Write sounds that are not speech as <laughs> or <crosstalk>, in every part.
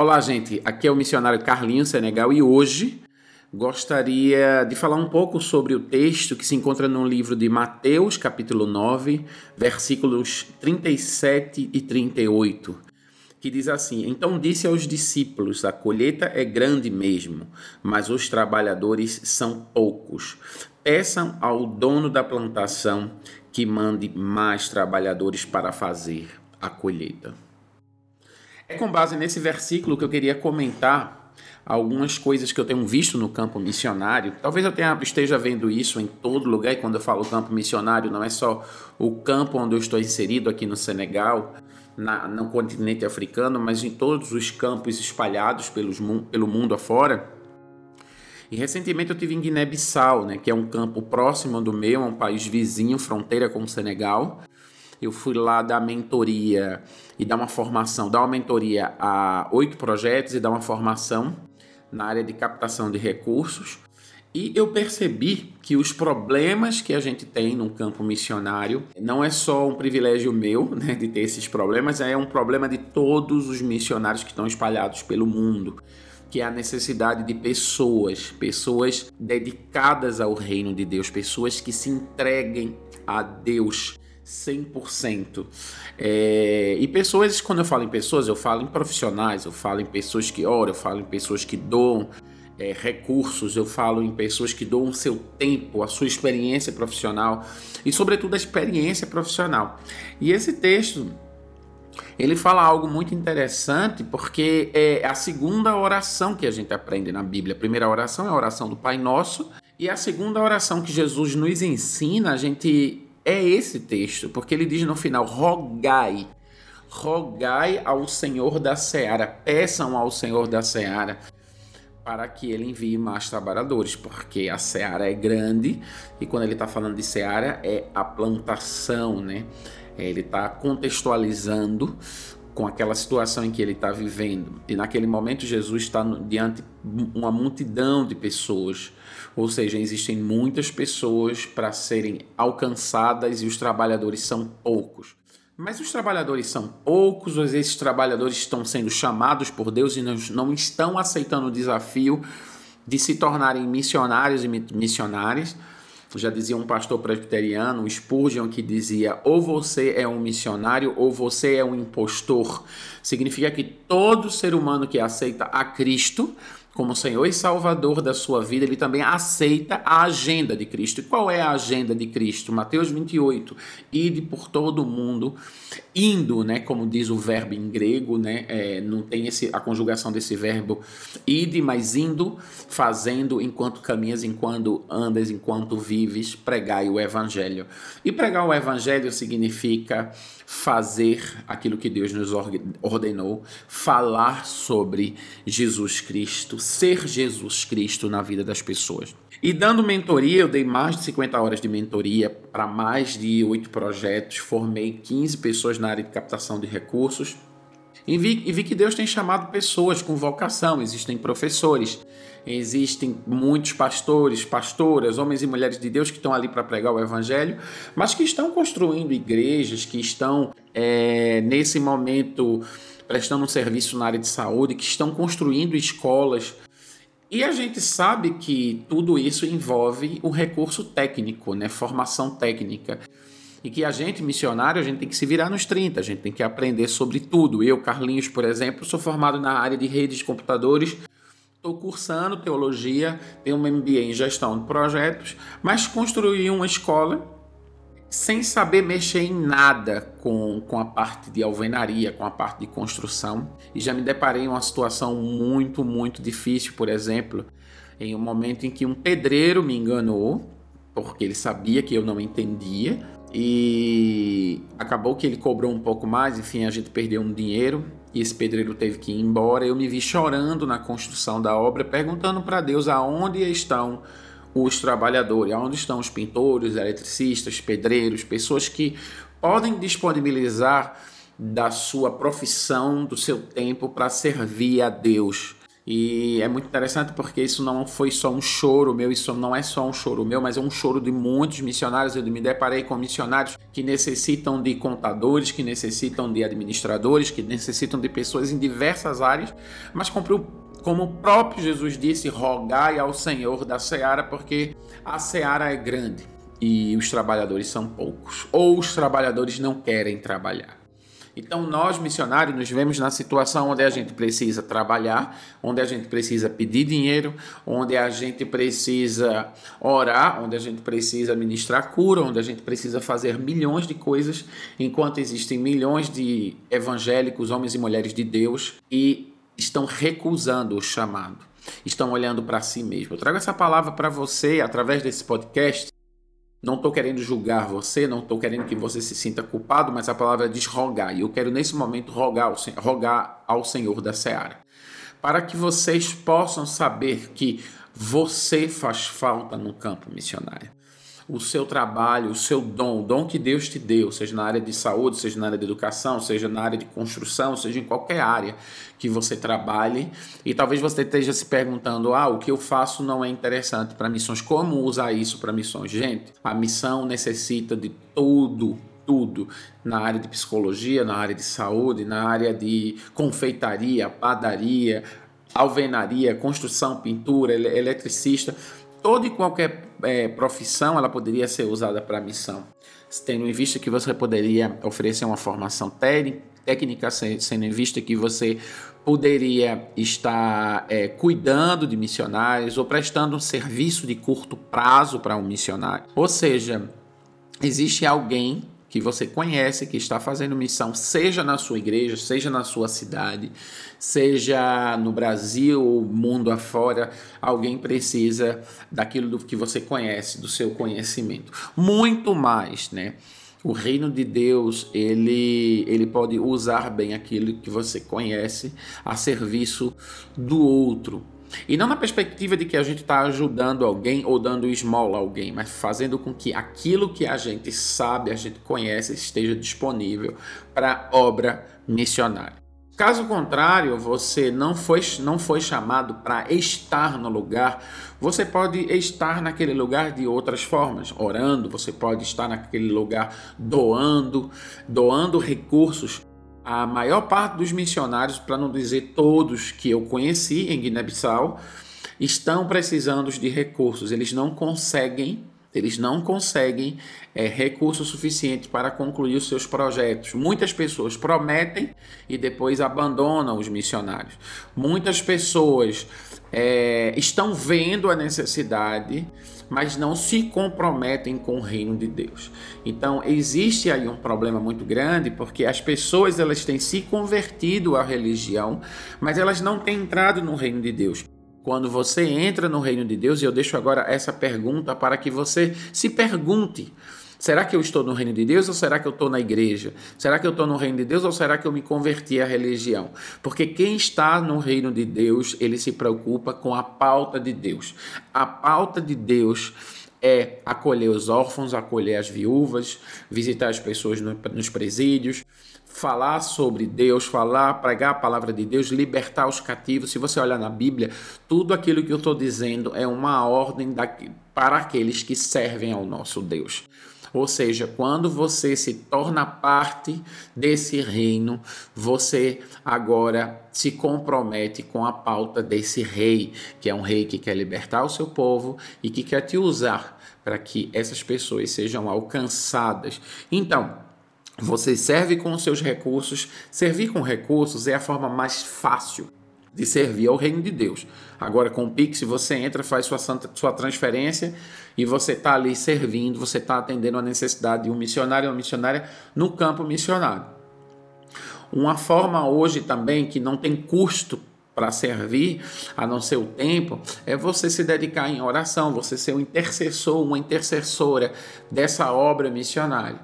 Olá, gente. Aqui é o missionário Carlinho Senegal e hoje gostaria de falar um pouco sobre o texto que se encontra no livro de Mateus, capítulo 9, versículos 37 e 38, que diz assim: Então disse aos discípulos: A colheita é grande mesmo, mas os trabalhadores são poucos. Peçam ao dono da plantação que mande mais trabalhadores para fazer a colheita. É com base nesse versículo que eu queria comentar algumas coisas que eu tenho visto no campo missionário. Talvez eu tenha, esteja vendo isso em todo lugar, e quando eu falo campo missionário, não é só o campo onde eu estou inserido aqui no Senegal, na, no continente africano, mas em todos os campos espalhados pelos, pelo mundo afora. E recentemente eu tive em Guiné-Bissau, né, que é um campo próximo do meu, é um país vizinho, fronteira com o Senegal. Eu fui lá dar mentoria e dar uma formação, dar uma mentoria a oito projetos e dar uma formação na área de captação de recursos. E eu percebi que os problemas que a gente tem no campo missionário não é só um privilégio meu <laughs> né, de ter esses problemas, é um problema de todos os missionários que estão espalhados pelo mundo, que é a necessidade de pessoas, pessoas dedicadas ao reino de Deus, pessoas que se entreguem a Deus 100%. É, e pessoas, quando eu falo em pessoas, eu falo em profissionais, eu falo em pessoas que oram, eu falo em pessoas que doam é, recursos, eu falo em pessoas que doam seu tempo, a sua experiência profissional e, sobretudo, a experiência profissional. E esse texto. Ele fala algo muito interessante porque é a segunda oração que a gente aprende na Bíblia. A primeira oração é a oração do Pai Nosso, e a segunda oração que Jesus nos ensina, a gente é esse texto, porque ele diz no final: rogai, rogai ao Senhor da seara, peçam ao Senhor da seara para que ele envie mais trabalhadores, porque a seara é grande e quando ele está falando de seara é a plantação, né? Ele está contextualizando com aquela situação em que ele está vivendo. E naquele momento Jesus está diante de uma multidão de pessoas, ou seja, existem muitas pessoas para serem alcançadas e os trabalhadores são poucos. Mas os trabalhadores são poucos, ou esses trabalhadores estão sendo chamados por Deus e não estão aceitando o desafio de se tornarem missionários e missionárias já dizia um pastor presbiteriano, Spurgeon, que dizia: ou você é um missionário ou você é um impostor. Significa que todo ser humano que aceita a Cristo como Senhor e Salvador da sua vida, ele também aceita a agenda de Cristo. E qual é a agenda de Cristo? Mateus 28, ide por todo o mundo, indo, né, como diz o verbo em grego, né, é, não tem esse, a conjugação desse verbo ide, mas indo, fazendo enquanto caminhas, enquanto andas, enquanto vives, pregai o evangelho. E pregar o evangelho significa fazer aquilo que Deus nos ordenou, falar sobre Jesus Cristo, ser Jesus Cristo na vida das pessoas. E dando mentoria, eu dei mais de 50 horas de mentoria para mais de oito projetos, formei 15 pessoas na área de captação de recursos. E vi, e vi que Deus tem chamado pessoas com vocação, existem professores, existem muitos pastores, pastoras, homens e mulheres de Deus que estão ali para pregar o Evangelho, mas que estão construindo igrejas, que estão é, nesse momento prestando um serviço na área de saúde, que estão construindo escolas. E a gente sabe que tudo isso envolve o recurso técnico, né? formação técnica. E que a gente, missionário, a gente tem que se virar nos 30, a gente tem que aprender sobre tudo. Eu, Carlinhos, por exemplo, sou formado na área de redes de computadores, estou cursando teologia, tenho um MBA em gestão de projetos, mas construí uma escola sem saber mexer em nada com, com a parte de alvenaria, com a parte de construção. E já me deparei em uma situação muito, muito difícil, por exemplo, em um momento em que um pedreiro me enganou, porque ele sabia que eu não entendia, e acabou que ele cobrou um pouco mais, enfim, a gente perdeu um dinheiro e esse pedreiro teve que ir embora. Eu me vi chorando na construção da obra, perguntando para Deus aonde estão os trabalhadores, aonde estão os pintores, eletricistas, pedreiros, pessoas que podem disponibilizar da sua profissão, do seu tempo para servir a Deus. E é muito interessante porque isso não foi só um choro meu, isso não é só um choro meu, mas é um choro de muitos missionários. Eu me deparei com missionários que necessitam de contadores, que necessitam de administradores, que necessitam de pessoas em diversas áreas, mas como o próprio Jesus disse, rogai ao Senhor da seara, porque a seara é grande e os trabalhadores são poucos, ou os trabalhadores não querem trabalhar. Então, nós missionários nos vemos na situação onde a gente precisa trabalhar, onde a gente precisa pedir dinheiro, onde a gente precisa orar, onde a gente precisa ministrar cura, onde a gente precisa fazer milhões de coisas, enquanto existem milhões de evangélicos, homens e mulheres de Deus, e estão recusando o chamado, estão olhando para si mesmo. Eu trago essa palavra para você através desse podcast não estou querendo julgar você, não estou querendo que você se sinta culpado, mas a palavra diz rogar. E eu quero nesse momento rogar ao, rogar ao Senhor da Seara. Para que vocês possam saber que você faz falta no campo missionário o seu trabalho, o seu dom, o dom que Deus te deu, seja na área de saúde, seja na área de educação, seja na área de construção, seja em qualquer área que você trabalhe. E talvez você esteja se perguntando: ah, o que eu faço não é interessante para missões. Como usar isso para missões? Gente, a missão necessita de tudo, tudo na área de psicologia, na área de saúde, na área de confeitaria, padaria, alvenaria, construção, pintura, eletricista toda e qualquer é, profissão ela poderia ser usada para missão. Tendo em vista que você poderia oferecer uma formação técnica, sendo em vista que você poderia estar é, cuidando de missionários ou prestando um serviço de curto prazo para um missionário. Ou seja, existe alguém que você conhece, que está fazendo missão, seja na sua igreja, seja na sua cidade, seja no Brasil ou mundo afora, alguém precisa daquilo do que você conhece, do seu conhecimento. Muito mais, né? O reino de Deus, ele, ele pode usar bem aquilo que você conhece a serviço do outro. E não na perspectiva de que a gente está ajudando alguém ou dando esmola a alguém, mas fazendo com que aquilo que a gente sabe, a gente conhece, esteja disponível para obra missionária. Caso contrário, você não foi, não foi chamado para estar no lugar, você pode estar naquele lugar de outras formas, orando, você pode estar naquele lugar doando, doando recursos a maior parte dos missionários, para não dizer todos que eu conheci em Guiné-Bissau, estão precisando de recursos. Eles não conseguem, eles não conseguem é, recursos suficientes para concluir os seus projetos. Muitas pessoas prometem e depois abandonam os missionários. Muitas pessoas é, estão vendo a necessidade mas não se comprometem com o reino de Deus. Então existe aí um problema muito grande porque as pessoas elas têm se convertido à religião, mas elas não têm entrado no reino de Deus. Quando você entra no reino de Deus, e eu deixo agora essa pergunta para que você se pergunte: Será que eu estou no reino de Deus ou será que eu estou na igreja? Será que eu estou no reino de Deus ou será que eu me converti à religião? Porque quem está no reino de Deus, ele se preocupa com a pauta de Deus. A pauta de Deus é acolher os órfãos, acolher as viúvas, visitar as pessoas nos presídios, falar sobre Deus, falar, pregar a palavra de Deus, libertar os cativos. Se você olhar na Bíblia, tudo aquilo que eu estou dizendo é uma ordem para aqueles que servem ao nosso Deus. Ou seja, quando você se torna parte desse reino, você agora se compromete com a pauta desse rei, que é um rei que quer libertar o seu povo e que quer te usar para que essas pessoas sejam alcançadas. Então, você serve com os seus recursos. Servir com recursos é a forma mais fácil de servir ao reino de Deus. Agora, com o Pix, você entra, faz sua, sua transferência e você está ali servindo, você está atendendo a necessidade de um missionário ou missionária no campo missionário. Uma forma hoje também que não tem custo para servir, a não ser o tempo, é você se dedicar em oração, você ser um intercessor, uma intercessora dessa obra missionária.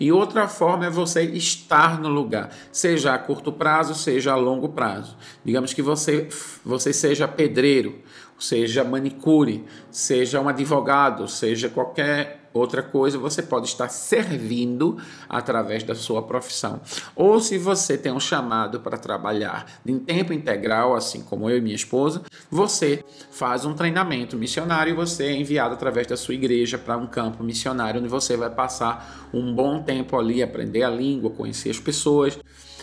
E outra forma é você estar no lugar, seja a curto prazo, seja a longo prazo. Digamos que você, você seja pedreiro, seja manicure, seja um advogado, seja qualquer outra coisa, você pode estar servindo através da sua profissão. Ou se você tem um chamado para trabalhar em tempo integral, assim como eu e minha esposa, você faz um treinamento missionário e você é enviado através da sua igreja para um campo missionário onde você vai passar um bom tempo ali, aprender a língua, conhecer as pessoas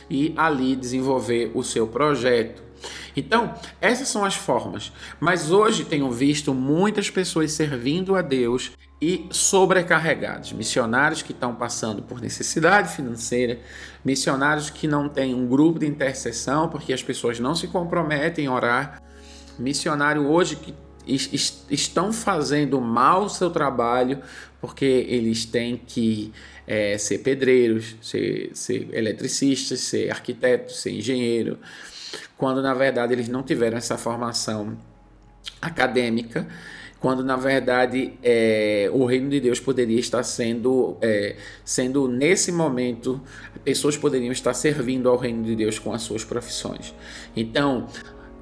e ali desenvolver o seu projeto. Então, essas são as formas. Mas hoje tenho visto muitas pessoas servindo a Deus e sobrecarregados. Missionários que estão passando por necessidade financeira, missionários que não têm um grupo de intercessão porque as pessoas não se comprometem em orar, missionário hoje que estão fazendo mal o seu trabalho porque eles têm que é, ser pedreiros, ser, ser eletricistas, ser arquitetos, ser engenheiro, quando na verdade eles não tiveram essa formação acadêmica, quando na verdade é, o reino de Deus poderia estar sendo, é, sendo nesse momento, pessoas poderiam estar servindo ao reino de Deus com as suas profissões. Então,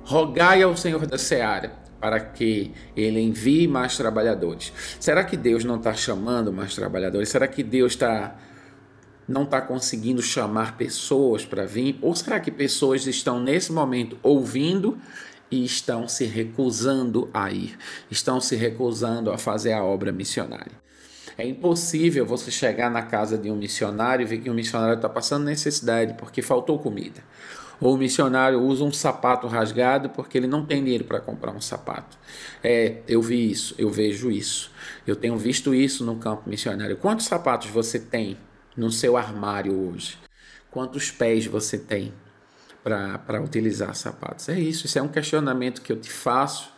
rogai ao Senhor da Seara para que ele envie mais trabalhadores. Será que Deus não está chamando mais trabalhadores? Será que Deus está não está conseguindo chamar pessoas para vir? Ou será que pessoas estão nesse momento ouvindo e estão se recusando a ir, estão se recusando a fazer a obra missionária? É impossível você chegar na casa de um missionário e ver que um missionário está passando necessidade porque faltou comida ou o missionário usa um sapato rasgado porque ele não tem dinheiro para comprar um sapato. É, eu vi isso, eu vejo isso. Eu tenho visto isso no campo missionário. Quantos sapatos você tem no seu armário hoje? Quantos pés você tem para utilizar sapatos? É isso, isso é um questionamento que eu te faço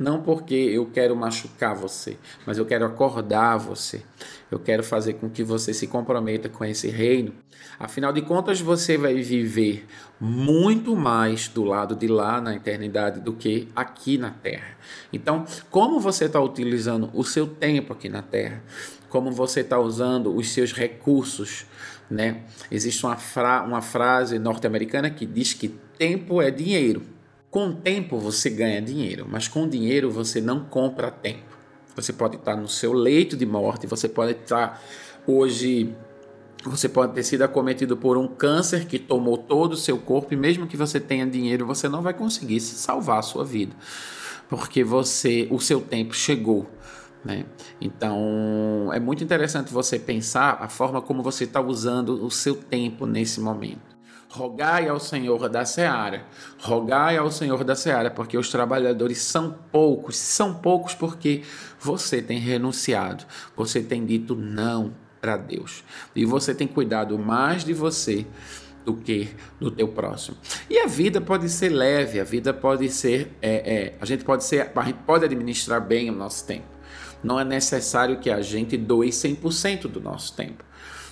não porque eu quero machucar você, mas eu quero acordar você. Eu quero fazer com que você se comprometa com esse reino. Afinal de contas, você vai viver muito mais do lado de lá na eternidade do que aqui na terra. Então, como você está utilizando o seu tempo aqui na terra? Como você está usando os seus recursos? Né? Existe uma, fra uma frase norte-americana que diz que tempo é dinheiro. Com tempo você ganha dinheiro, mas com dinheiro você não compra tempo. Você pode estar no seu leito de morte, você pode estar hoje você pode ter sido acometido por um câncer que tomou todo o seu corpo e mesmo que você tenha dinheiro, você não vai conseguir salvar a sua vida, porque você, o seu tempo chegou. Né? Então é muito interessante você pensar a forma como você está usando o seu tempo nesse momento. Rogai ao Senhor da seara, rogai ao Senhor da seara, porque os trabalhadores são poucos, são poucos porque você tem renunciado, você tem dito não para Deus e você tem cuidado mais de você do que do teu próximo. E a vida pode ser leve, a vida pode ser, é, é, a gente pode ser, a gente pode administrar bem o nosso tempo. Não é necessário que a gente doe 100% do nosso tempo.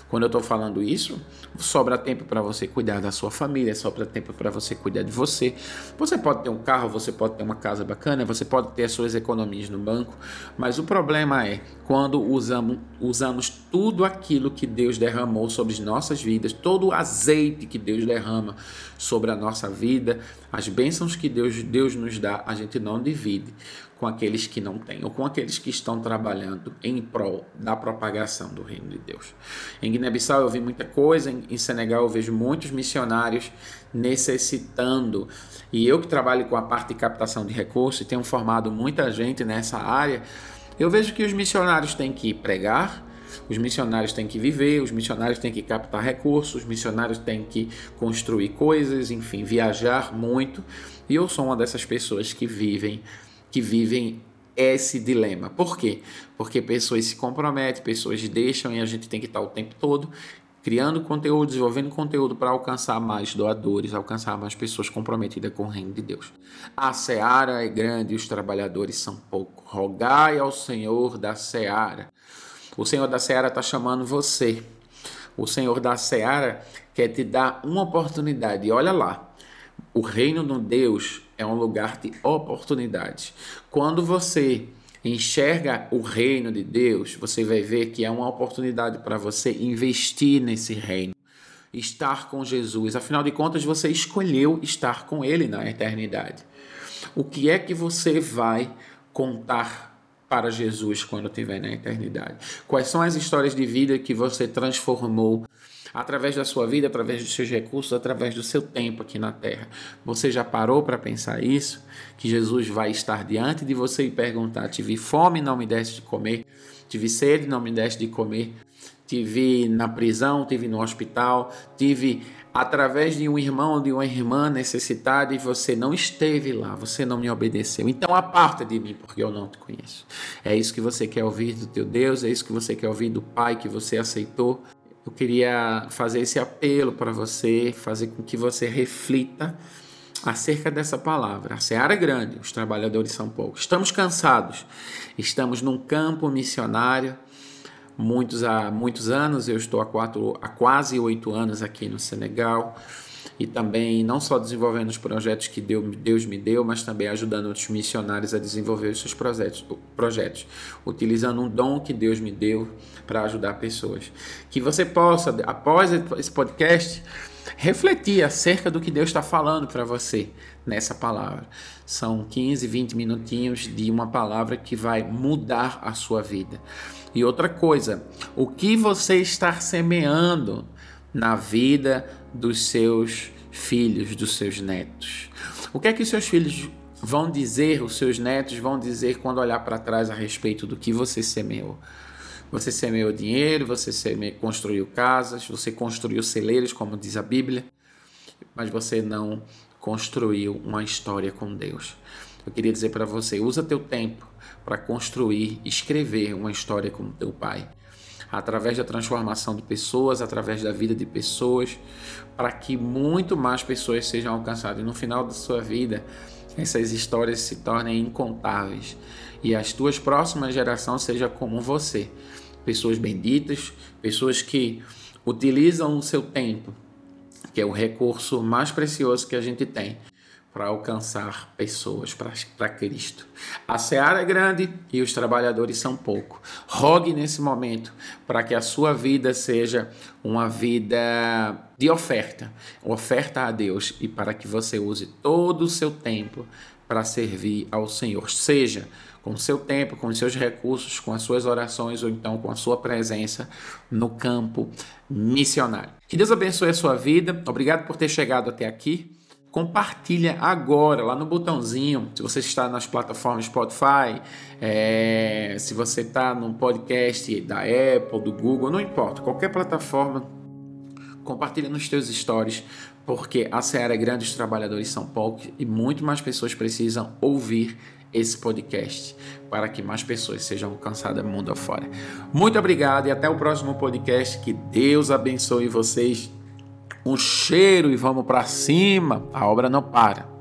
Quando eu estou falando isso, sobra tempo para você cuidar da sua família, sobra tempo para você cuidar de você. Você pode ter um carro, você pode ter uma casa bacana, você pode ter as suas economias no banco, mas o problema é quando usamos, usamos tudo aquilo que Deus derramou sobre as nossas vidas, todo o azeite que Deus derrama sobre a nossa vida, as bênçãos que Deus, Deus nos dá, a gente não divide com aqueles que não têm, ou com aqueles que estão trabalhando em prol da propagação do reino de Deus. Em Guiné-Bissau eu vi muita coisa, em Senegal eu vejo muitos missionários necessitando. E eu que trabalho com a parte de captação de recursos e tenho formado muita gente nessa área, eu vejo que os missionários têm que pregar, os missionários têm que viver, os missionários têm que captar recursos, os missionários têm que construir coisas, enfim, viajar muito. E eu sou uma dessas pessoas que vivem que vivem esse dilema. Por quê? Porque pessoas se comprometem, pessoas deixam e a gente tem que estar o tempo todo criando conteúdo, desenvolvendo conteúdo para alcançar mais doadores, alcançar mais pessoas comprometidas com o reino de Deus. A seara é grande e os trabalhadores são poucos. Rogai ao Senhor da seara. O Senhor da seara está chamando você. O Senhor da seara quer te dar uma oportunidade. E olha lá, o reino de Deus é um lugar de oportunidade. Quando você enxerga o reino de Deus, você vai ver que é uma oportunidade para você investir nesse reino, estar com Jesus. Afinal de contas, você escolheu estar com Ele na eternidade. O que é que você vai contar para Jesus quando estiver na eternidade? Quais são as histórias de vida que você transformou através da sua vida, através dos seus recursos, através do seu tempo aqui na terra? Você já parou para pensar isso? Que Jesus vai estar diante de você e perguntar: Tive fome, não me deste de comer? Tive sede, não me deste de comer? Tive na prisão, tive no hospital, tive através de um irmão ou de uma irmã necessitada e você não esteve lá, você não me obedeceu. Então aparta de mim, porque eu não te conheço. É isso que você quer ouvir do teu Deus, é isso que você quer ouvir do Pai que você aceitou. Eu queria fazer esse apelo para você, fazer com que você reflita acerca dessa palavra. A seara é grande, os trabalhadores são poucos. Estamos cansados, estamos num campo missionário muitos há muitos anos. Eu estou há, quatro, há quase oito anos aqui no Senegal e também não só desenvolvendo os projetos que Deus me deu, mas também ajudando outros missionários a desenvolver os seus projetos, projetos utilizando um dom que Deus me deu para ajudar pessoas. Que você possa, após esse podcast, refletir acerca do que Deus está falando para você nessa palavra. São 15, 20 minutinhos de uma palavra que vai mudar a sua vida. E outra coisa, o que você está semeando na vida dos seus filhos, dos seus netos? O que é que os seus filhos vão dizer, os seus netos vão dizer quando olhar para trás a respeito do que você semeou? Você semeou dinheiro, você semeou, construiu casas, você construiu celeiros, como diz a Bíblia, mas você não construiu uma história com Deus. Eu queria dizer para você, usa teu tempo para construir, escrever uma história com teu pai. Através da transformação de pessoas, através da vida de pessoas, para que muito mais pessoas sejam alcançadas. E no final da sua vida, essas histórias se tornem incontáveis e as tuas próximas gerações sejam como você. Pessoas benditas, pessoas que utilizam o seu tempo, que é o recurso mais precioso que a gente tem, para alcançar pessoas para Cristo. A seara é grande e os trabalhadores são pouco. Rogue nesse momento para que a sua vida seja uma vida de oferta, oferta a Deus e para que você use todo o seu tempo para servir ao Senhor, seja com o seu tempo, com os seus recursos, com as suas orações ou então com a sua presença no campo missionário. Que Deus abençoe a sua vida. Obrigado por ter chegado até aqui compartilha agora lá no botãozinho. Se você está nas plataformas Spotify, é, se você está no podcast da Apple, do Google, não importa, qualquer plataforma, compartilha nos teus stories, porque a Seara é grande, os trabalhadores são poucos e muito mais pessoas precisam ouvir esse podcast para que mais pessoas sejam alcançadas mundo afora. Muito obrigado e até o próximo podcast. Que Deus abençoe vocês um cheiro e vamos para cima. A obra não para.